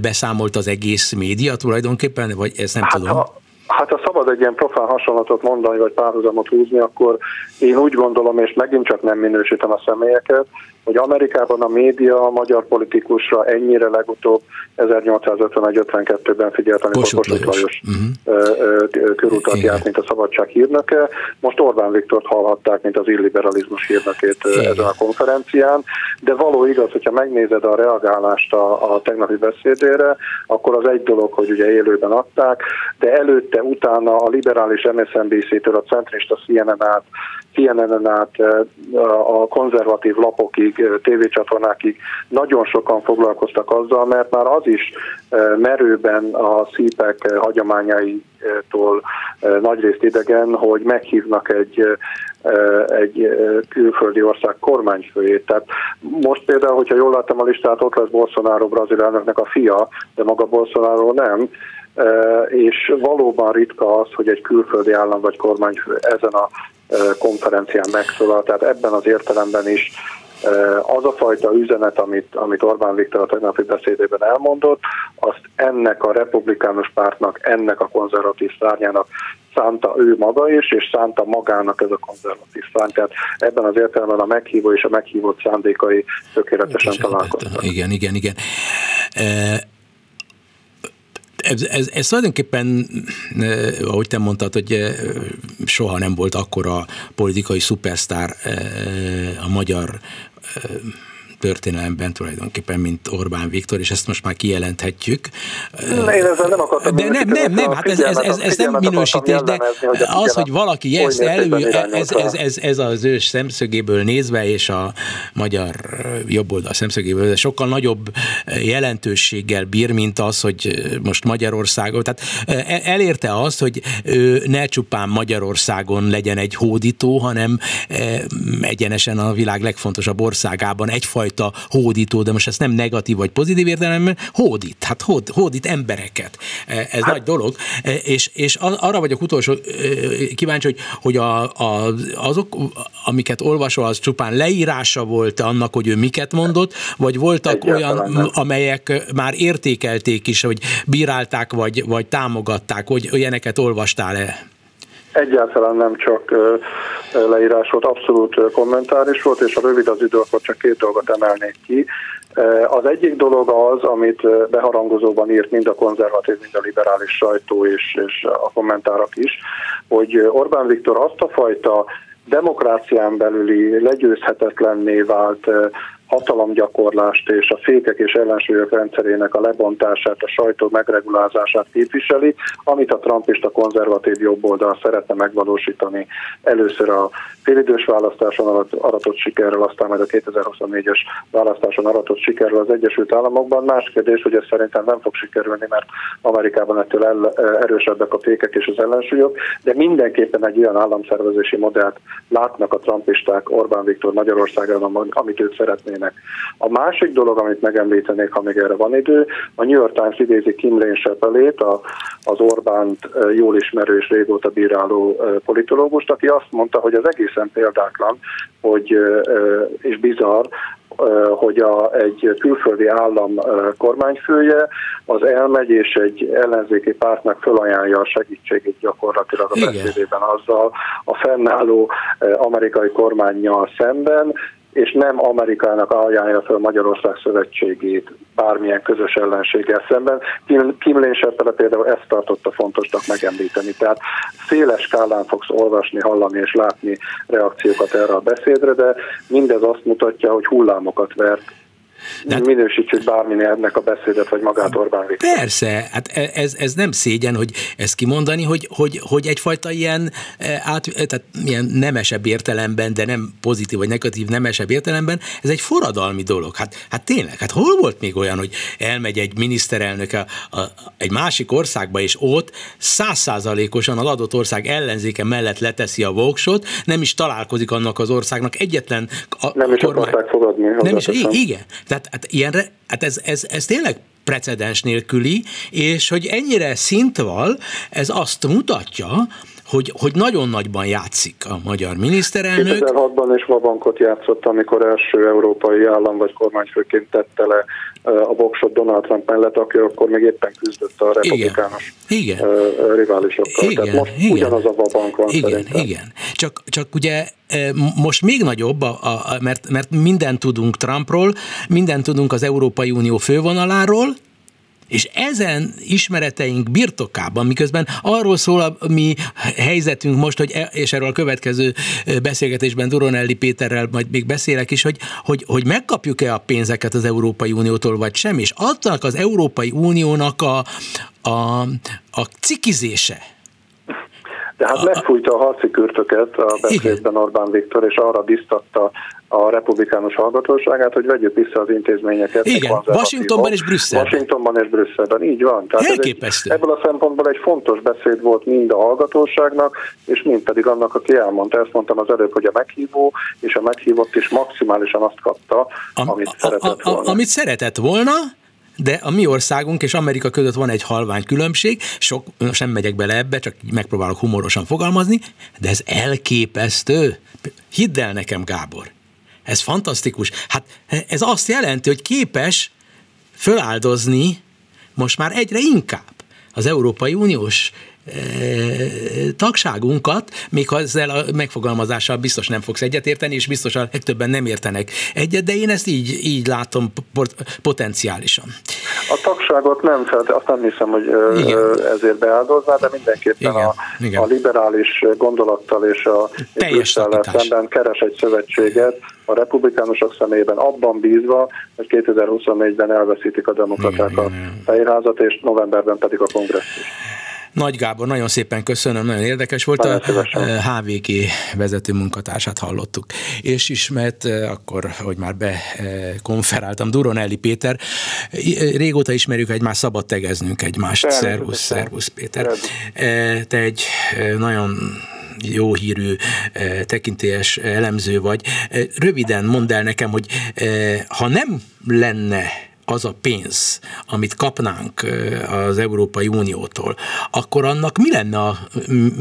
beszámolt az egész média tulajdonképpen, vagy ezt nem hát, tudom. Ha, Hát ha szabad egy ilyen profán hasonlatot mondani, vagy párhuzamot húzni, akkor én úgy gondolom, és megint csak nem minősítem a személyeket, hogy Amerikában a média a magyar politikusra ennyire legutóbb 1851-52-ben figyelt, amikor Kossuth Lajos, Lajos uh-huh. körutat járt, mint a szabadság hírnöke. Most Orbán Viktort hallhatták, mint az illiberalizmus hírnökét Igen. ezen a konferencián, de való igaz, hogyha megnézed a reagálást a, a tegnapi beszédére, akkor az egy dolog, hogy ugye élőben adták, de előtte, utána a liberális MSNBC-től a centrista CNN át CNN-en át a konzervatív lapokig, tévécsatornákig nagyon sokan foglalkoztak azzal, mert már az is merőben a szípek hagyományaitól nagyrészt idegen, hogy meghívnak egy egy külföldi ország kormányfőjét. Tehát most például, hogyha jól láttam a listát, ott lesz Bolsonaro brazil elnöknek a fia, de maga Bolsonaro nem, és valóban ritka az, hogy egy külföldi állam vagy kormányfő ezen a konferencián megszólal, tehát ebben az értelemben is az a fajta üzenet, amit, amit Orbán Viktor a tegnapi beszédében elmondott, azt ennek a republikánus pártnak, ennek a konzervatív szárnyának szánta ő maga is, és szánta magának ez a konzervatív szárny. Tehát ebben az értelemben a meghívó és a meghívott szándékai tökéletesen találkoztak. Igen, igen, igen ez, ez, ez tulajdonképpen, ahogy te mondtad, hogy soha nem volt akkora politikai szupersztár a magyar történelemben tulajdonképpen, mint Orbán Viktor, és ezt most már kijelenthetjük. Én ezzel nem akartam De nem, nem, nem, hát ez, ez, ez, ez nem minősítés, de az, hogy valaki ezt elő, ez, ez, ez, ez az ő szemszögéből nézve, és a magyar jobboldal szemszögéből, de sokkal nagyobb jelentőséggel bír, mint az, hogy most Magyarországon, tehát e, elérte azt, hogy ő ne csupán Magyarországon legyen egy hódító, hanem egyenesen a világ legfontosabb országában egyfajta fajta hódító, de most ez nem negatív vagy pozitív értelemben, hódít, hát hód, hódít embereket. Ez hát. nagy dolog, és, és arra vagyok utolsó kíváncsi, hogy, hogy a, a, azok, amiket olvasol, az csupán leírása volt annak, hogy ő miket mondott, vagy voltak Egyáltalán olyan, nem. amelyek már értékelték is, hogy bírálták, vagy, vagy támogatták, hogy ilyeneket olvastál-e? Egyáltalán nem csak leírás volt, abszolút kommentár is volt, és a rövid az idő, akkor csak két dolgot emelnék ki. Az egyik dolog az, amit beharangozóban írt mind a konzervatív, mind a liberális sajtó és, és a kommentárok is, hogy Orbán Viktor azt a fajta demokrácián belüli legyőzhetetlenné vált hatalomgyakorlást és a fékek és ellensúlyok rendszerének a lebontását, a sajtó megregulázását képviseli, amit a trumpista konzervatív jobboldal szeretne megvalósítani először a félidős választáson aratott sikerrel, aztán majd a 2024-es választáson aratott sikerrel az Egyesült Államokban. Más kérdés, hogy ez szerintem nem fog sikerülni, mert Amerikában ettől el, erősebbek a fékek és az ellensúlyok, de mindenképpen egy olyan államszervezési modellt látnak a trumpisták Orbán Viktor Magyarországon, amit ők szeretnének lennének. A másik dolog, amit megemlítenék, ha még erre van idő, a New York Times idézi Kim Lane Sepelét, a, az Orbánt jól ismerő és régóta bíráló politológust, aki azt mondta, hogy az egészen példátlan, hogy, és bizarr, hogy a, egy külföldi állam kormányfője az elmegy és egy ellenzéki pártnak felajánlja a segítségét gyakorlatilag a beszédében azzal a fennálló amerikai kormányjal szemben, és nem Amerikának ajánlja fel Magyarország szövetségét bármilyen közös ellenséggel szemben. Kim, Kim például ezt tartotta fontosnak megemlíteni. Tehát széles skálán fogsz olvasni, hallani és látni reakciókat erre a beszédre, de mindez azt mutatja, hogy hullámokat vert de hát, minősítsük bárminél ennek a beszédet, vagy magát Orbán Viktor. Persze, hát e- ez, ez nem szégyen, hogy ezt kimondani, hogy, hogy, hogy egyfajta ilyen, e, át, e, tehát ilyen nemesebb értelemben, de nem pozitív vagy negatív nemesebb értelemben, ez egy forradalmi dolog. Hát, hát tényleg, hát hol volt még olyan, hogy elmegy egy miniszterelnök a, a, egy másik országba, és ott százszázalékosan az adott ország ellenzéke mellett leteszi a voksot, nem is találkozik annak az országnak egyetlen a, nem is kormány, akarták fogadni. Nem is, igen. Tehát hát ilyenre, hát ez, ez, ez tényleg precedens nélküli, és hogy ennyire szintval, ez azt mutatja, hogy, hogy nagyon nagyban játszik a magyar miniszterelnök. 2006-ban is Vabankot játszott, amikor első európai állam vagy kormányfőként tette le a voksot Donald Trump mellett, aki akkor még éppen küzdött a republikánus igen. Igen. riválisokkal. Igen. Tehát most igen. ugyanaz a Vabank van igen. szerintem. Igen, csak, csak ugye most még nagyobb, a, a, mert, mert mindent tudunk Trumpról, mindent tudunk az Európai Unió fővonaláról, és ezen ismereteink birtokában, miközben arról szól a mi helyzetünk most, hogy e, és erről a következő beszélgetésben Duronelli Péterrel majd még beszélek is, hogy, hogy, hogy megkapjuk-e a pénzeket az Európai Uniótól, vagy sem, és adnak az Európai Uniónak a, a, a cikizése, de hát megfújta a harci kürtöket a beszédben Orbán Viktor, és arra biztatta a republikánus hallgatóságát, hogy vegyük vissza az intézményeket. Igen, Washingtonban és Brüsszelben. Washingtonban és Brüsszelben, így van. Tehát ez egy, ebből a szempontból egy fontos beszéd volt mind a hallgatóságnak, és mind pedig annak, aki elmondta. Ezt mondtam az előbb, hogy a meghívó és a meghívott is maximálisan azt kapta, a, amit a, szeretett volna. A, amit szeretett volna, de a mi országunk és Amerika között van egy halvány különbség, sok, sem megyek bele ebbe, csak megpróbálok humorosan fogalmazni, de ez elképesztő. Hidd el nekem, Gábor. Ez fantasztikus. Hát ez azt jelenti, hogy képes föláldozni most már egyre inkább az Európai Uniós tagságunkat, még ha ezzel a megfogalmazással biztos nem fogsz egyetérteni, és biztos a legtöbben nem értenek egyet, de én ezt így, így látom potenciálisan. A tagságot nem, azt nem hiszem, hogy Igen. ezért beáldozná, de mindenképpen Igen. A, Igen. a liberális gondolattal és a Brüsszellel szemben keres egy szövetséget, a republikánusok szemében abban bízva, hogy 2024-ben elveszítik a demokraták a fejházat, és novemberben pedig a kongresszus. Nagy Gábor, nagyon szépen köszönöm, nagyon érdekes volt. a HVK vezető munkatársát hallottuk. És ismert, eh, akkor, hogy már bekonferáltam, Duronelli Péter, régóta ismerjük egymást, szabad tegeznünk egymást. Szervusz, szervusz Péter. Eh, te egy eh, nagyon jó hírű tekintélyes elemző vagy. Röviden mondd el nekem, hogy ha nem lenne az a pénz, amit kapnánk az Európai Uniótól, akkor annak mi lenne a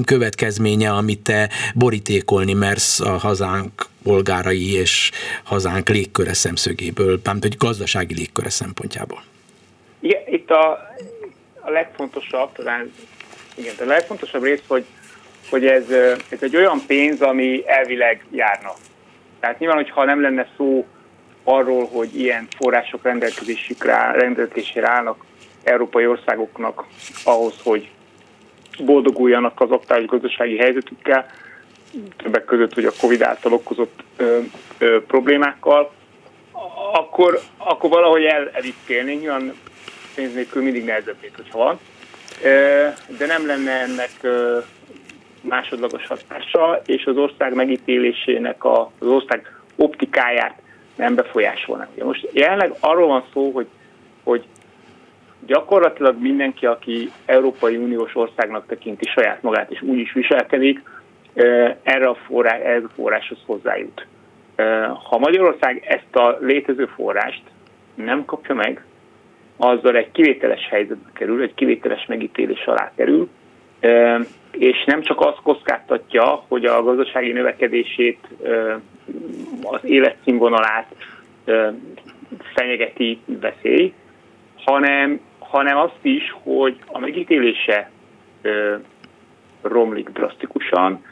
következménye, amit te borítékolni mersz a hazánk polgárai és hazánk légköre szemszögéből, mármint hogy gazdasági légköre szempontjából? Igen, itt a, a legfontosabb, talán igen, a legfontosabb rész, hogy, hogy ez, ez egy olyan pénz, ami elvileg járna. Tehát nyilván, hogyha nem lenne szó arról, hogy ilyen források rendelkezésükre, rendelkezésére állnak európai országoknak ahhoz, hogy boldoguljanak az aktuális gazdasági helyzetükkel, többek között, hogy a Covid által okozott ö, ö, problémákkal, akkor, akkor valahogy el, elítélnénk, nyilván pénz nélkül mindig nehezebb, mint hogyha van, de nem lenne ennek másodlagos hatása, és az ország megítélésének, a, az ország optikáját nem befolyásolnak. Most jelenleg arról van szó, hogy, hogy gyakorlatilag mindenki, aki Európai Uniós országnak tekinti saját magát, és úgy is viselkedik, erre a, forrás, erre a forráshoz hozzájut. Ha Magyarország ezt a létező forrást nem kapja meg, azzal egy kivételes helyzetbe kerül, egy kivételes megítélés alá kerül, és nem csak azt kockáztatja, hogy a gazdasági növekedését, az életszínvonalát fenyegeti veszély, hanem, hanem azt is, hogy a megítélése romlik drasztikusan,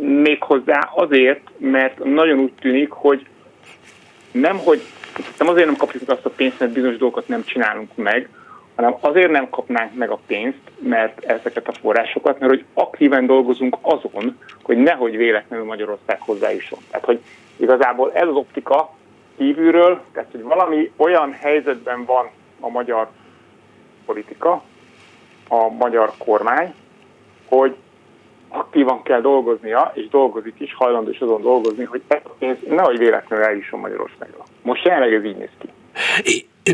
méghozzá azért, mert nagyon úgy tűnik, hogy nem, hogy nem azért nem kapjuk azt a pénzt, mert bizonyos dolgokat nem csinálunk meg, hanem azért nem kapnánk meg a pénzt, mert ezeket a forrásokat, mert hogy aktíven dolgozunk azon, hogy nehogy véletlenül Magyarország hozzájusson. Tehát, hogy igazából ez az optika kívülről, tehát, hogy valami olyan helyzetben van a magyar politika, a magyar kormány, hogy aktívan kell dolgoznia, és dolgozik is, hajlandó is azon dolgozni, hogy ez a pénz nehogy véletlenül eljusson Magyarországra. Most jelenleg ez így néz ki.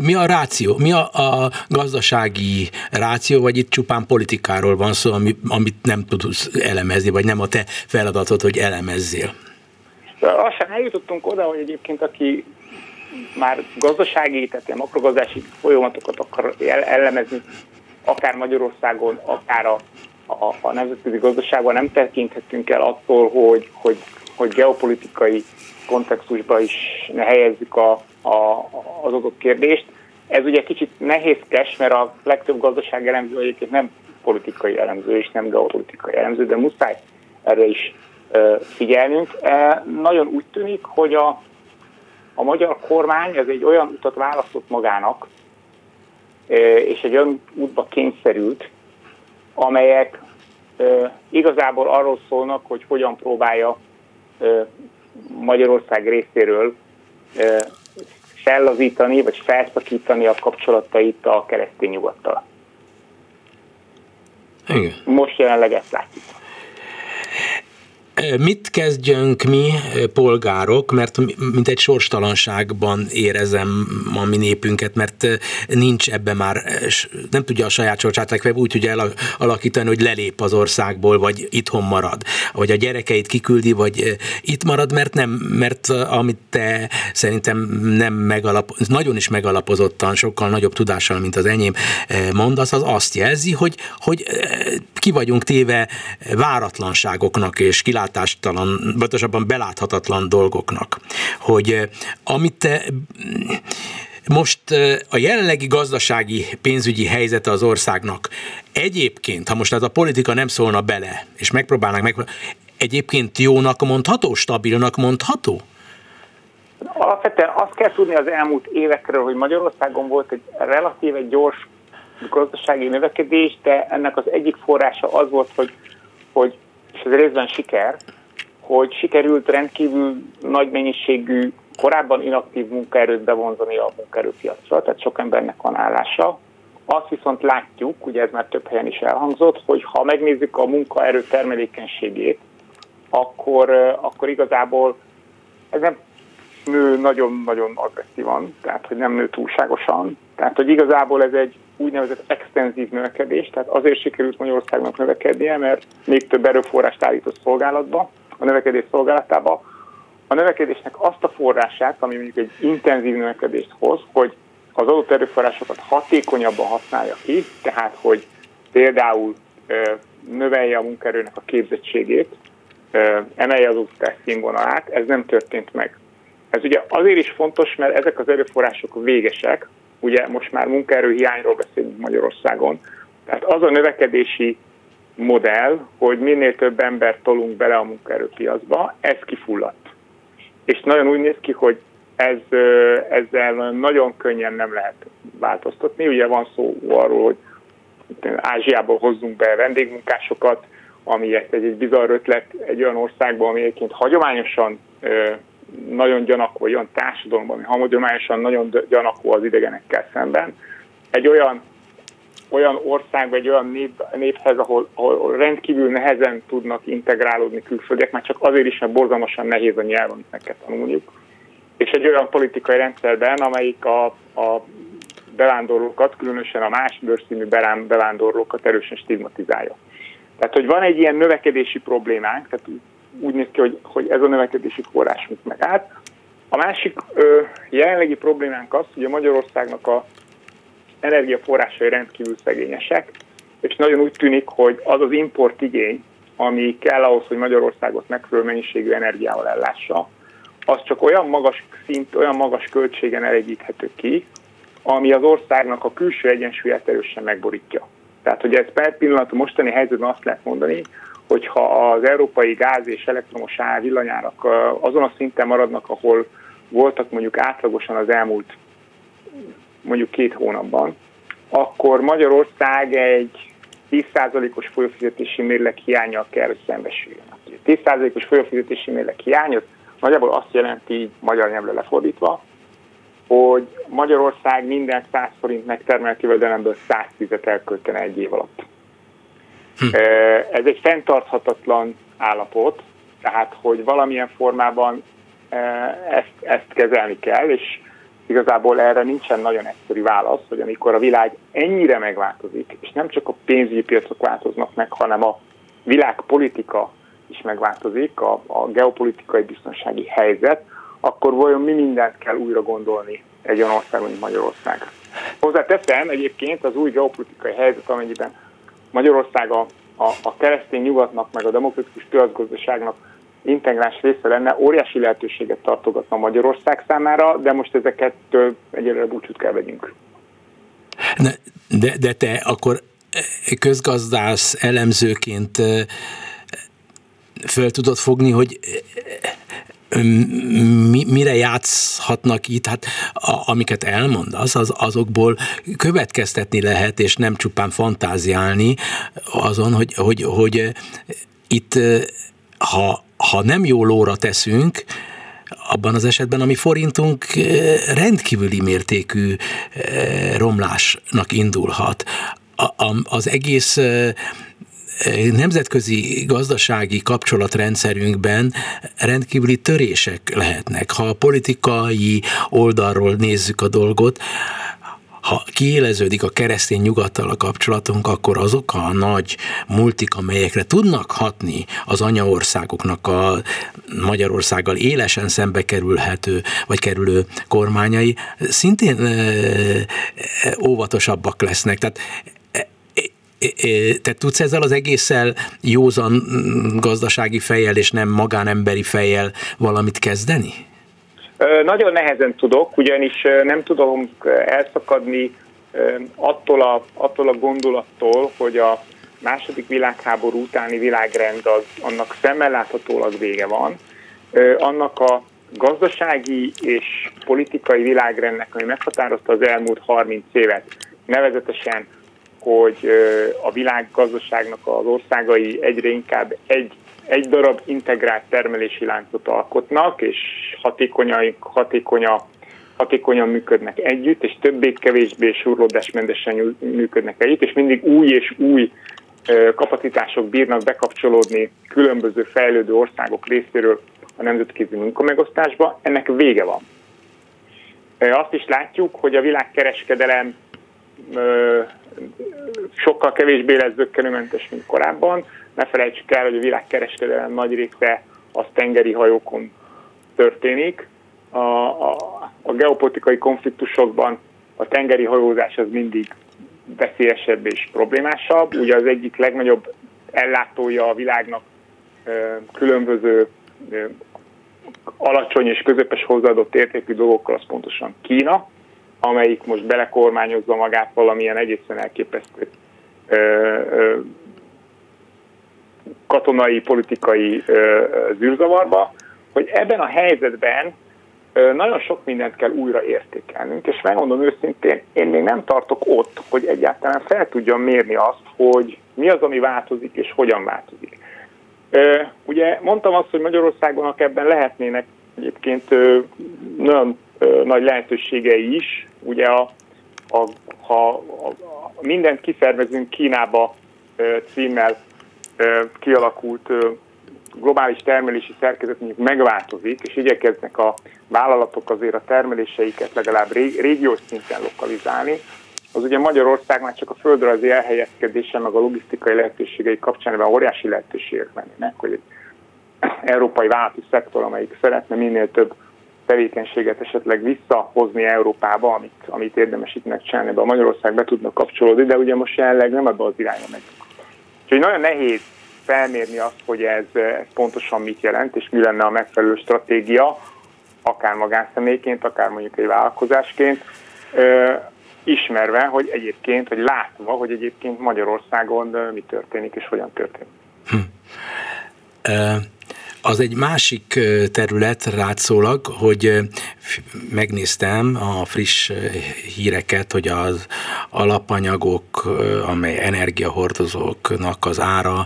Mi a ráció? Mi a, a gazdasági ráció, vagy itt csupán politikáról van szó, ami, amit nem tudsz elemezni, vagy nem a te feladatod, hogy elemezzél? Lassan eljutottunk oda, hogy egyébként aki már gazdasági, tehát makrogazdasági folyamatokat akar elemezni, akár Magyarországon, akár a a, a nemzetközi gazdaságban nem tekinthetünk el attól, hogy, hogy, hogy geopolitikai kontextusba is helyezzük a, a, az adott kérdést. Ez ugye kicsit nehézkes, mert a legtöbb gazdaság elemző egyébként nem politikai elemző és nem geopolitikai elemző, de muszáj erre is figyelnünk. Nagyon úgy tűnik, hogy a, a magyar kormány ez egy olyan utat választott magának, és egy olyan útba kényszerült, amelyek igazából arról szólnak, hogy hogyan próbálja Magyarország részéről fellazítani, vagy felszakítani a kapcsolatait a keresztény nyugattal. Igen. Most jelenleg ezt látjuk. Mit kezdjünk mi, polgárok, mert mint egy sorstalanságban érezem a mi népünket, mert nincs ebben már, nem tudja a saját sorsát legfeljebb úgy tudja alakítani, hogy lelép az országból, vagy itthon marad, vagy a gyerekeit kiküldi, vagy itt marad, mert nem, mert amit te szerintem nem megalap, nagyon is megalapozottan, sokkal nagyobb tudással, mint az enyém mondasz, az azt jelzi, hogy, hogy ki vagyunk téve váratlanságoknak és kilátásoknak, belátástalan, pontosabban beláthatatlan dolgoknak. Hogy eh, amit eh, most eh, a jelenlegi gazdasági pénzügyi helyzete az országnak egyébként, ha most ez a politika nem szólna bele, és megpróbálnak meg, egyébként jónak mondható, stabilnak mondható? Alapvetően azt kell tudni az elmúlt évekről, hogy Magyarországon volt egy relatíve gyors gazdasági növekedés, de ennek az egyik forrása az volt, hogy, hogy és ez részben siker, hogy sikerült rendkívül nagy mennyiségű, korábban inaktív munkaerőt bevonzani a munkaerőpiacra, tehát sok embernek van állása. Azt viszont látjuk, ugye ez már több helyen is elhangzott, hogy ha megnézzük a munkaerő termelékenységét, akkor, akkor igazából ez nem nő nagyon-nagyon agresszívan, tehát hogy nem nő túlságosan. Tehát, hogy igazából ez egy úgynevezett extenzív növekedés, tehát azért sikerült Magyarországnak növekednie, mert még több erőforrást állított szolgálatba, a növekedés szolgálatába. A növekedésnek azt a forrását, ami mondjuk egy intenzív növekedést hoz, hogy az adott erőforrásokat hatékonyabban használja ki, tehát hogy például növelje a munkaerőnek a képzettségét, emelje az oktatás színvonalát, ez nem történt meg. Ez ugye azért is fontos, mert ezek az erőforrások végesek, ugye most már munkaerőhiányról beszélünk Magyarországon, tehát az a növekedési modell, hogy minél több embert tolunk bele a munkaerőpiacba, ez kifulladt. És nagyon úgy néz ki, hogy ez, ezzel nagyon könnyen nem lehet változtatni. Ugye van szó arról, hogy Ázsiából hozzunk be vendégmunkásokat, ami egy, egy bizarr ötlet egy olyan országban, ami egyébként hagyományosan nagyon gyanakó, olyan társadalomban, ami hagyományosan nagyon gyanakó az idegenekkel szemben. Egy olyan olyan ország, vagy olyan nép, néphez, ahol, ahol rendkívül nehezen tudnak integrálódni külföldiek, már csak azért is, mert borzalmasan nehéz a nyelv, amit meg kell tanulniuk. És egy olyan politikai rendszerben, amelyik a, a bevándorlókat, különösen a más bőrszínű bevándorlókat erősen stigmatizálja. Tehát, hogy van egy ilyen növekedési problémánk, tehát úgy néz ki, hogy, hogy ez a növekedési forrásunk megállt. A másik ö, jelenlegi problémánk az, hogy a Magyarországnak a energiaforrásai rendkívül szegényesek, és nagyon úgy tűnik, hogy az az import igény, ami kell ahhoz, hogy Magyarországot megfelelő mennyiségű energiával ellássa, az csak olyan magas szint, olyan magas költségen elégíthető ki, ami az országnak a külső egyensúlyát erősen megborítja. Tehát, hogy ez per pillanat a mostani helyzetben azt lehet mondani, hogyha az európai gáz és elektromos ár villanyárak azon a szinten maradnak, ahol voltak mondjuk átlagosan az elmúlt mondjuk két hónapban, akkor Magyarország egy 10%-os folyófizetési mérleg hiányjal kell, hogy szembesüljön. 10%-os folyófizetési mérleg hiányot nagyjából azt jelenti magyar nyelvre lefordítva, hogy Magyarország minden 100 forint megtermelt jövedelemből 110-et elköltene egy év alatt. Hm. Ez egy fenntarthatatlan állapot, tehát hogy valamilyen formában ezt, ezt kezelni kell, és igazából erre nincsen nagyon egyszerű válasz, hogy amikor a világ ennyire megváltozik, és nem csak a pénzügyi piacok változnak meg, hanem a világpolitika is megváltozik, a, a geopolitikai biztonsági helyzet, akkor vajon mi mindent kell újra gondolni egy olyan ország, mint Magyarország. Hozzáteszem egyébként az új geopolitikai helyzet, amennyiben Magyarország a, a, a keresztény nyugatnak, meg a demokratikus piacgazdaságnak integrás része lenne, óriási lehetőséget tartogatna Magyarország számára, de most ezeket egyelőre búcsút kell vegyünk. De, de, te akkor közgazdász elemzőként föl tudod fogni, hogy mi, mire játszhatnak itt, hát a, amiket elmondasz, az, azokból következtetni lehet, és nem csupán fantáziálni azon, hogy, hogy, hogy itt ha, ha nem jó lóra teszünk, abban az esetben, ami forintunk rendkívüli mértékű romlásnak indulhat. A, a, az egész nemzetközi gazdasági kapcsolatrendszerünkben rendkívüli törések lehetnek. Ha a politikai oldalról nézzük a dolgot, ha kiéleződik a keresztény nyugattal a kapcsolatunk, akkor azok a nagy multik, amelyekre tudnak hatni az anyaországoknak a Magyarországgal élesen szembe kerülhető, vagy kerülő kormányai, szintén óvatosabbak lesznek. Tehát te tudsz ezzel az egésszel józan mm, gazdasági fejjel és nem magánemberi fejjel valamit kezdeni? Nagyon nehezen tudok, ugyanis nem tudom elszakadni attól a, attól a gondolattól, hogy a második világháború utáni világrend az, annak szemmel láthatólag vége van. Annak a gazdasági és politikai világrendnek, ami meghatározta az elmúlt 30 évet, nevezetesen hogy a világgazdaságnak az országai egyre inkább egy, egy darab integrált termelési láncot alkotnak, és hatékonyan, hatékonyan, hatékonyan működnek együtt, és többé-kevésbé surlódásmentesen működnek együtt, és mindig új és új kapacitások bírnak bekapcsolódni különböző fejlődő országok részéről a nemzetközi munkamegosztásba, ennek vége van. Azt is látjuk, hogy a világkereskedelem sokkal kevésbé lesz zöggenőmentes, mint korábban. Ne felejtsük el, hogy a világkereskedelem nagy része az tengeri hajókon történik. A, a, a geopolitikai konfliktusokban a tengeri hajózás az mindig veszélyesebb és problémásabb. Ugye az egyik legnagyobb ellátója a világnak különböző alacsony és közepes hozzáadott értékű dolgokkal az pontosan Kína, amelyik most belekormányozza magát valamilyen egészen elképesztő katonai, politikai zűrzavarba, hogy ebben a helyzetben nagyon sok mindent kell újra értékelnünk, és megmondom őszintén, én még nem tartok ott, hogy egyáltalán fel tudjam mérni azt, hogy mi az, ami változik, és hogyan változik. Ugye mondtam azt, hogy Magyarországon ebben lehetnének egyébként nagyon nagy lehetőségei is. Ugye a, a, ha a, mindent kiszervezünk Kínába címmel kialakult globális termelési szerkezet mondjuk megváltozik, és igyekeznek a vállalatok azért a termeléseiket legalább régiós szinten lokalizálni, az ugye Magyarország már csak a földrajzi elhelyezkedése, meg a logisztikai lehetőségei kapcsán ebben óriási lehetőségek lennének, hogy egy (coughs) európai vállalati szektor, amelyik szeretne minél több tevékenységet esetleg visszahozni Európába, amit, amit érdemes itt megcsinálni, ebbe a Magyarország be tudnak kapcsolódni, de ugye most jelenleg nem ebbe az irányba megyünk. Úgyhogy nagyon nehéz felmérni azt, hogy ez, ez pontosan mit jelent, és mi lenne a megfelelő stratégia, akár magánszemélyként, akár mondjuk egy vállalkozásként, ismerve, hogy egyébként, hogy látva, hogy egyébként Magyarországon mi történik és hogyan történik. Hm. Az egy másik terület rátszólag, hogy megnéztem a friss híreket, hogy az alapanyagok, amely energiahordozóknak az ára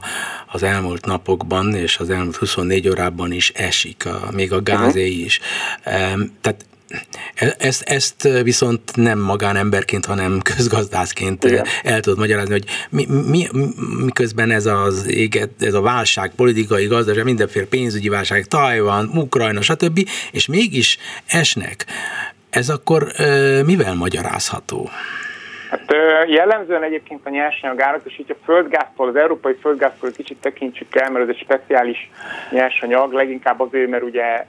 az elmúlt napokban és az elmúlt 24 órában is esik, a, még a gázé is. Tehát ezt, ezt viszont nem magánemberként, hanem közgazdászként Igen. el tudod magyarázni, hogy mi, mi, miközben ez az éget, ez a válság, politikai, gazdaság, mindenféle pénzügyi válság, Tajvan, Ukrajna, stb., és mégis esnek. Ez akkor mivel magyarázható? Hát jellemzően egyébként a nyersanyagárak, és így a földgáztól, az európai földgáztól kicsit tekintsük el, mert ez egy speciális nyersanyag, leginkább azért, mert ugye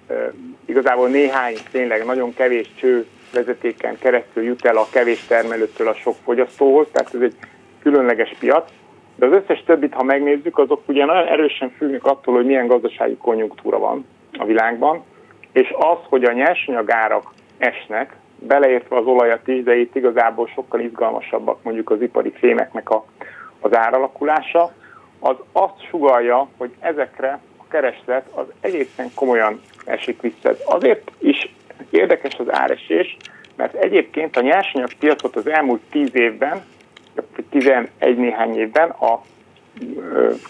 igazából néhány tényleg nagyon kevés cső vezetéken keresztül jut el a kevés termelőtől a sok fogyasztóhoz, tehát ez egy különleges piac. De az összes többit, ha megnézzük, azok ugye nagyon erősen függnek attól, hogy milyen gazdasági konjunktúra van a világban, és az, hogy a nyersanyagárak esnek, beleértve az olajat is, de itt igazából sokkal izgalmasabbak mondjuk az ipari fémeknek a, az áralakulása, az azt sugalja, hogy ezekre a kereslet az egészen komolyan esik vissza. Azért is érdekes az áresés, mert egyébként a nyersanyag piacot az elmúlt 10 évben, 11 néhány évben a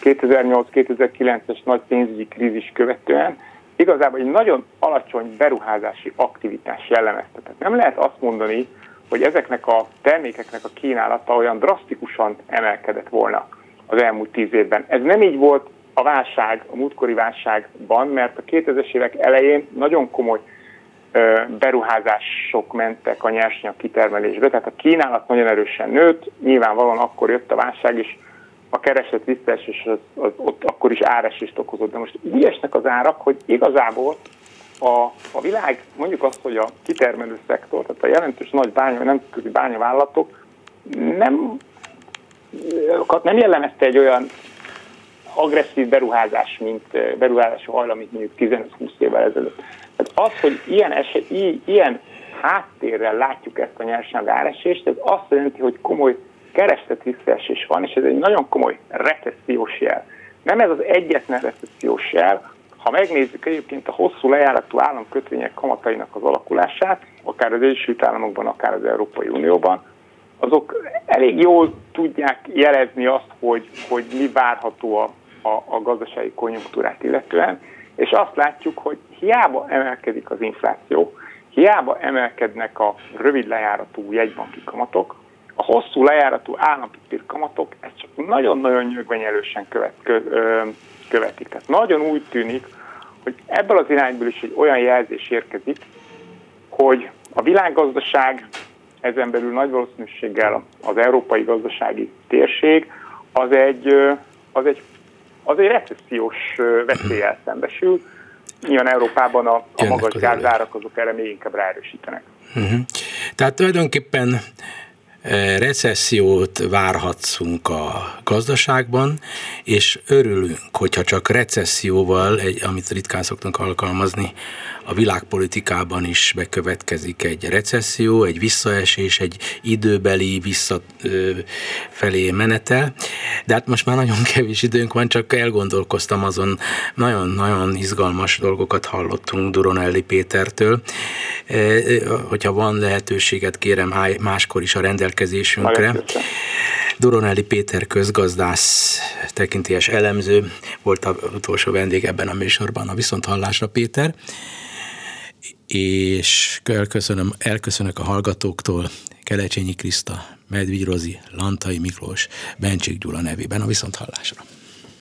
2008-2009-es nagy pénzügyi krízis követően igazából egy nagyon alacsony beruházási aktivitás jellemezte. Tehát nem lehet azt mondani, hogy ezeknek a termékeknek a kínálata olyan drasztikusan emelkedett volna az elmúlt tíz évben. Ez nem így volt a válság, a múltkori válságban, mert a 2000-es évek elején nagyon komoly beruházások mentek a nyersanyag kitermelésbe, tehát a kínálat nagyon erősen nőtt, nyilvánvalóan akkor jött a válság, és a keresett visszaesés az, az, ott akkor is áresést okozott. De most úgy esnek az árak, hogy igazából a, a világ, mondjuk azt, hogy a kitermelő szektor, tehát a jelentős nagy bánya, nemzetközi bányavállalatok nem, nem jellemezte egy olyan agresszív beruházás, mint beruházási hajlam, mint mondjuk 15-20 évvel ezelőtt. Tehát az, hogy ilyen, eset, ilyen háttérrel látjuk ezt a nyersanyag áresést, ez azt jelenti, hogy komoly kereslet visszaesés van, és ez egy nagyon komoly recessziós jel. Nem ez az egyetlen recessziós jel, ha megnézzük egyébként a hosszú lejáratú államkötvények kamatainak az alakulását, akár az Egyesült Államokban, akár az Európai Unióban, azok elég jól tudják jelezni azt, hogy, hogy mi várható a, a, a gazdasági konjunktúrát illetően, és azt látjuk, hogy hiába emelkedik az infláció, hiába emelkednek a rövid lejáratú jegybanki kamatok, a hosszú lejáratú állampapírkamatok ezt csak nagyon-nagyon nyögvenyelősen követ, kö, ö, követik. Tehát nagyon úgy tűnik, hogy ebből az irányból is egy olyan jelzés érkezik, hogy a világgazdaság ezen belül nagy valószínűséggel az európai gazdasági térség, az egy, az egy, az egy recessziós veszélyel szembesül. Nyilván Európában a, a magas gázárak azok erre még inkább ráerősítenek. Uh-huh. Tehát tulajdonképpen recessziót várhatszunk a gazdaságban, és örülünk, hogyha csak recesszióval, egy, amit ritkán szoktunk alkalmazni, a világpolitikában is bekövetkezik egy recesszió, egy visszaesés, egy időbeli visszafelé menetel. De hát most már nagyon kevés időnk van, csak elgondolkoztam azon, nagyon-nagyon izgalmas dolgokat hallottunk Duronelli Pétertől. Hogyha van lehetőséget, kérem máskor is a rendelkezésünkre. Duronelli Péter közgazdász, tekintélyes elemző volt az utolsó vendég ebben a műsorban, a Viszonthallásra Péter és elköszönöm, elköszönök a hallgatóktól, Kelecsényi Kriszta, Medvigy Rozi, Lantai Miklós, Bencsik Gyula nevében a Viszonthallásra.